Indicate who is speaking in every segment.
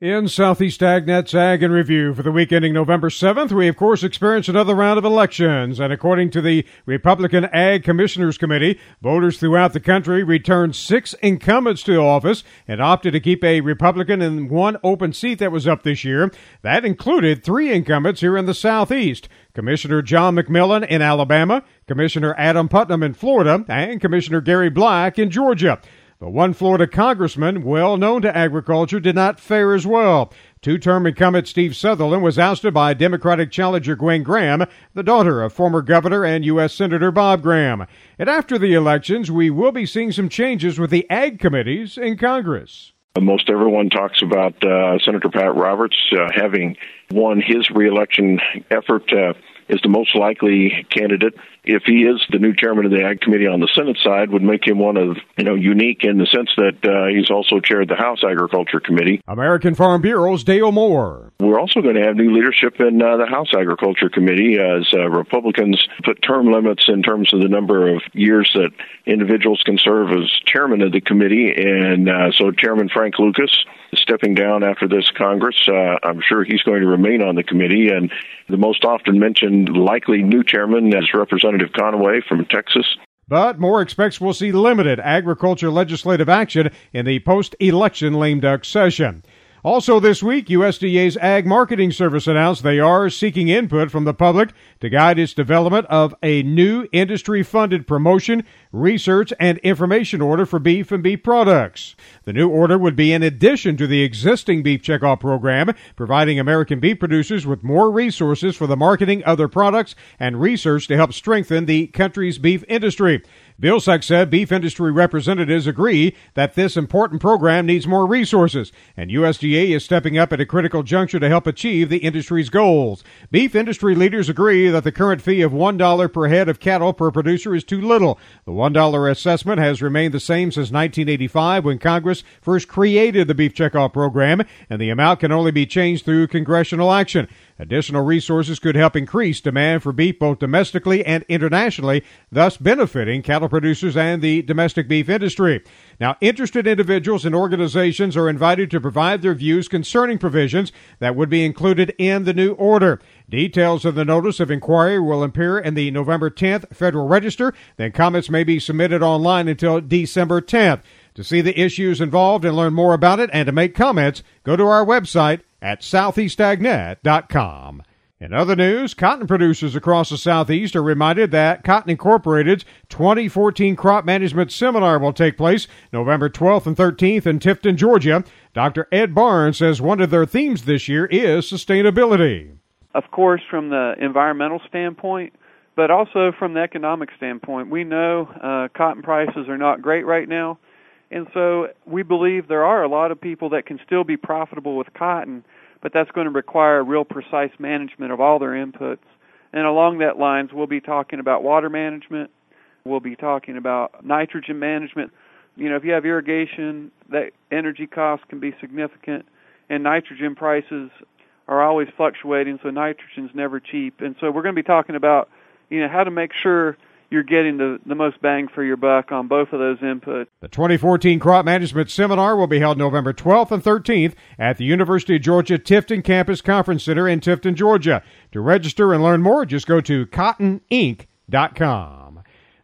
Speaker 1: In Southeast AgNet's Ag and Review for the week ending November 7th, we of course experienced another round of elections. And according to the Republican Ag Commissioners Committee, voters throughout the country returned six incumbents to office and opted to keep a Republican in one open seat that was up this year. That included three incumbents here in the Southeast. Commissioner John McMillan in Alabama, Commissioner Adam Putnam in Florida, and Commissioner Gary Black in Georgia. But one Florida congressman, well known to agriculture, did not fare as well. Two term incumbent Steve Southerland was ousted by Democratic challenger Gwen Graham, the daughter of former governor and U.S. Senator Bob Graham. And after the elections, we will be seeing some changes with the ag committees in Congress.
Speaker 2: Most everyone talks about uh, Senator Pat Roberts uh, having won his reelection effort. Uh, is the most likely candidate. If he is the new chairman of the Ag Committee on the Senate side, would make him one of you know unique in the sense that uh, he's also chaired the House Agriculture Committee.
Speaker 1: American Farm Bureau's Dale Moore.
Speaker 2: We're also going to have new leadership in uh, the House Agriculture Committee as uh, Republicans put term limits in terms of the number of years that individuals can serve as chairman of the committee, and uh, so Chairman Frank Lucas stepping down after this Congress. Uh, I'm sure he's going to remain on the committee. And the most often mentioned likely new chairman is Representative Conaway from Texas.
Speaker 1: But Moore expects we'll see limited agriculture legislative action in the post election lame duck session. Also this week, USDA's Ag Marketing Service announced they are seeking input from the public to guide its development of a new industry-funded promotion, research, and information order for beef and beef products. The new order would be in addition to the existing beef checkoff program, providing American beef producers with more resources for the marketing of their products and research to help strengthen the country's beef industry. Vilsack said beef industry representatives agree that this important program needs more resources, and USDA is stepping up at a critical juncture to help achieve the industry's goals. Beef industry leaders agree that the current fee of $1 per head of cattle per producer is too little. The $1 assessment has remained the same since 1985 when Congress first created the beef checkoff program, and the amount can only be changed through congressional action. Additional resources could help increase demand for beef both domestically and internationally, thus benefiting cattle producers and the domestic beef industry. Now, interested individuals and organizations are invited to provide their views concerning provisions that would be included in the new order. Details of the notice of inquiry will appear in the November 10th Federal Register. Then comments may be submitted online until December 10th. To see the issues involved and learn more about it and to make comments, go to our website at southeastagnet.com. In other news, cotton producers across the Southeast are reminded that Cotton Incorporated's 2014 Crop Management Seminar will take place November 12th and 13th in Tifton, Georgia. Dr. Ed Barnes says one of their themes this year is sustainability.
Speaker 3: Of course, from the environmental standpoint, but also from the economic standpoint. We know uh, cotton prices are not great right now, and so we believe there are a lot of people that can still be profitable with cotton but that's going to require real precise management of all their inputs. And along that lines, we'll be talking about water management. We'll be talking about nitrogen management. You know, if you have irrigation, that energy cost can be significant, and nitrogen prices are always fluctuating, so nitrogen's never cheap. And so we're going to be talking about, you know, how to make sure you're getting the, the most bang for your buck on both of those inputs.
Speaker 1: The 2014 Crop Management Seminar will be held November 12th and 13th at the University of Georgia Tifton Campus Conference Center in Tifton, Georgia. To register and learn more, just go to cottoninc.com.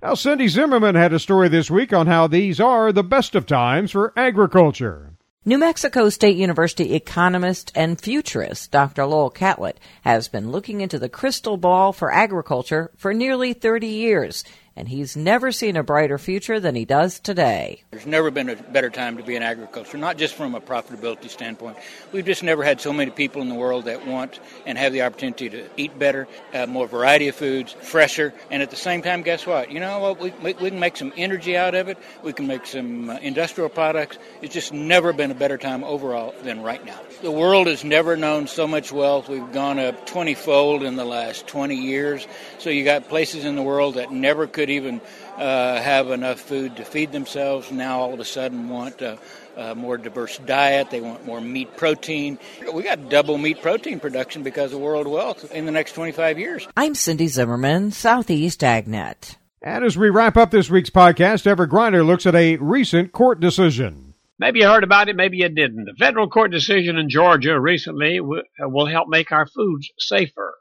Speaker 1: Now, Cindy Zimmerman had a story this week on how these are the best of times for agriculture.
Speaker 4: New Mexico State University economist and futurist Dr. Lowell Catlett has been looking into the crystal ball for agriculture for nearly 30 years and he's never seen a brighter future than he does today.
Speaker 5: There's never been a better time to be in agriculture, not just from a profitability standpoint. We've just never had so many people in the world that want and have the opportunity to eat better, have more variety of foods, fresher, and at the same time, guess what? You know what? We, we, we can make some energy out of it. We can make some uh, industrial products. It's just never been a better time overall than right now. The world has never known so much wealth. We've gone up 20 fold in the last 20 years. So you got places in the world that never could even uh, have enough food to feed themselves. Now all of a sudden want a, a more diverse diet. They want more meat protein. We got double meat protein production because of world wealth in the next 25 years.
Speaker 4: I'm Cindy Zimmerman, Southeast AgNet.
Speaker 1: And as we wrap up this week's podcast, Everett Griner looks at a recent court decision.
Speaker 6: Maybe you heard about it, maybe you didn't. A federal court decision in Georgia recently uh, will help make our foods safer.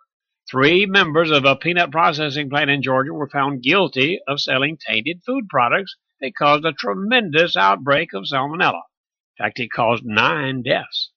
Speaker 6: Three members of a peanut processing plant in Georgia were found guilty of selling tainted food products that caused a tremendous outbreak of salmonella. In fact, it caused nine deaths.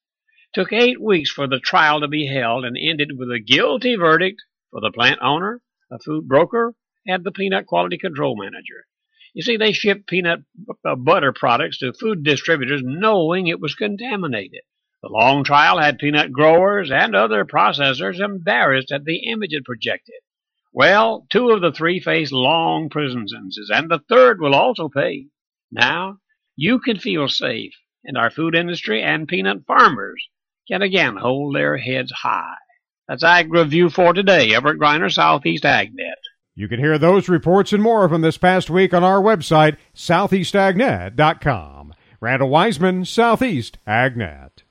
Speaker 6: It took eight weeks for the trial to be held and ended with a guilty verdict for the plant owner, a food broker, and the peanut quality control manager. You see, they shipped peanut uh, butter products to food distributors knowing it was contaminated. The long trial had peanut growers and other processors embarrassed at the image it projected. Well, two of the three face long prison sentences, and the third will also pay. Now, you can feel safe, and our food industry and peanut farmers can again hold their heads high. That's Ag Review for today. Everett Griner, Southeast AgNet.
Speaker 1: You can hear those reports and more from this past week on our website, southeastagnet.com. Randall Wiseman, Southeast AgNet.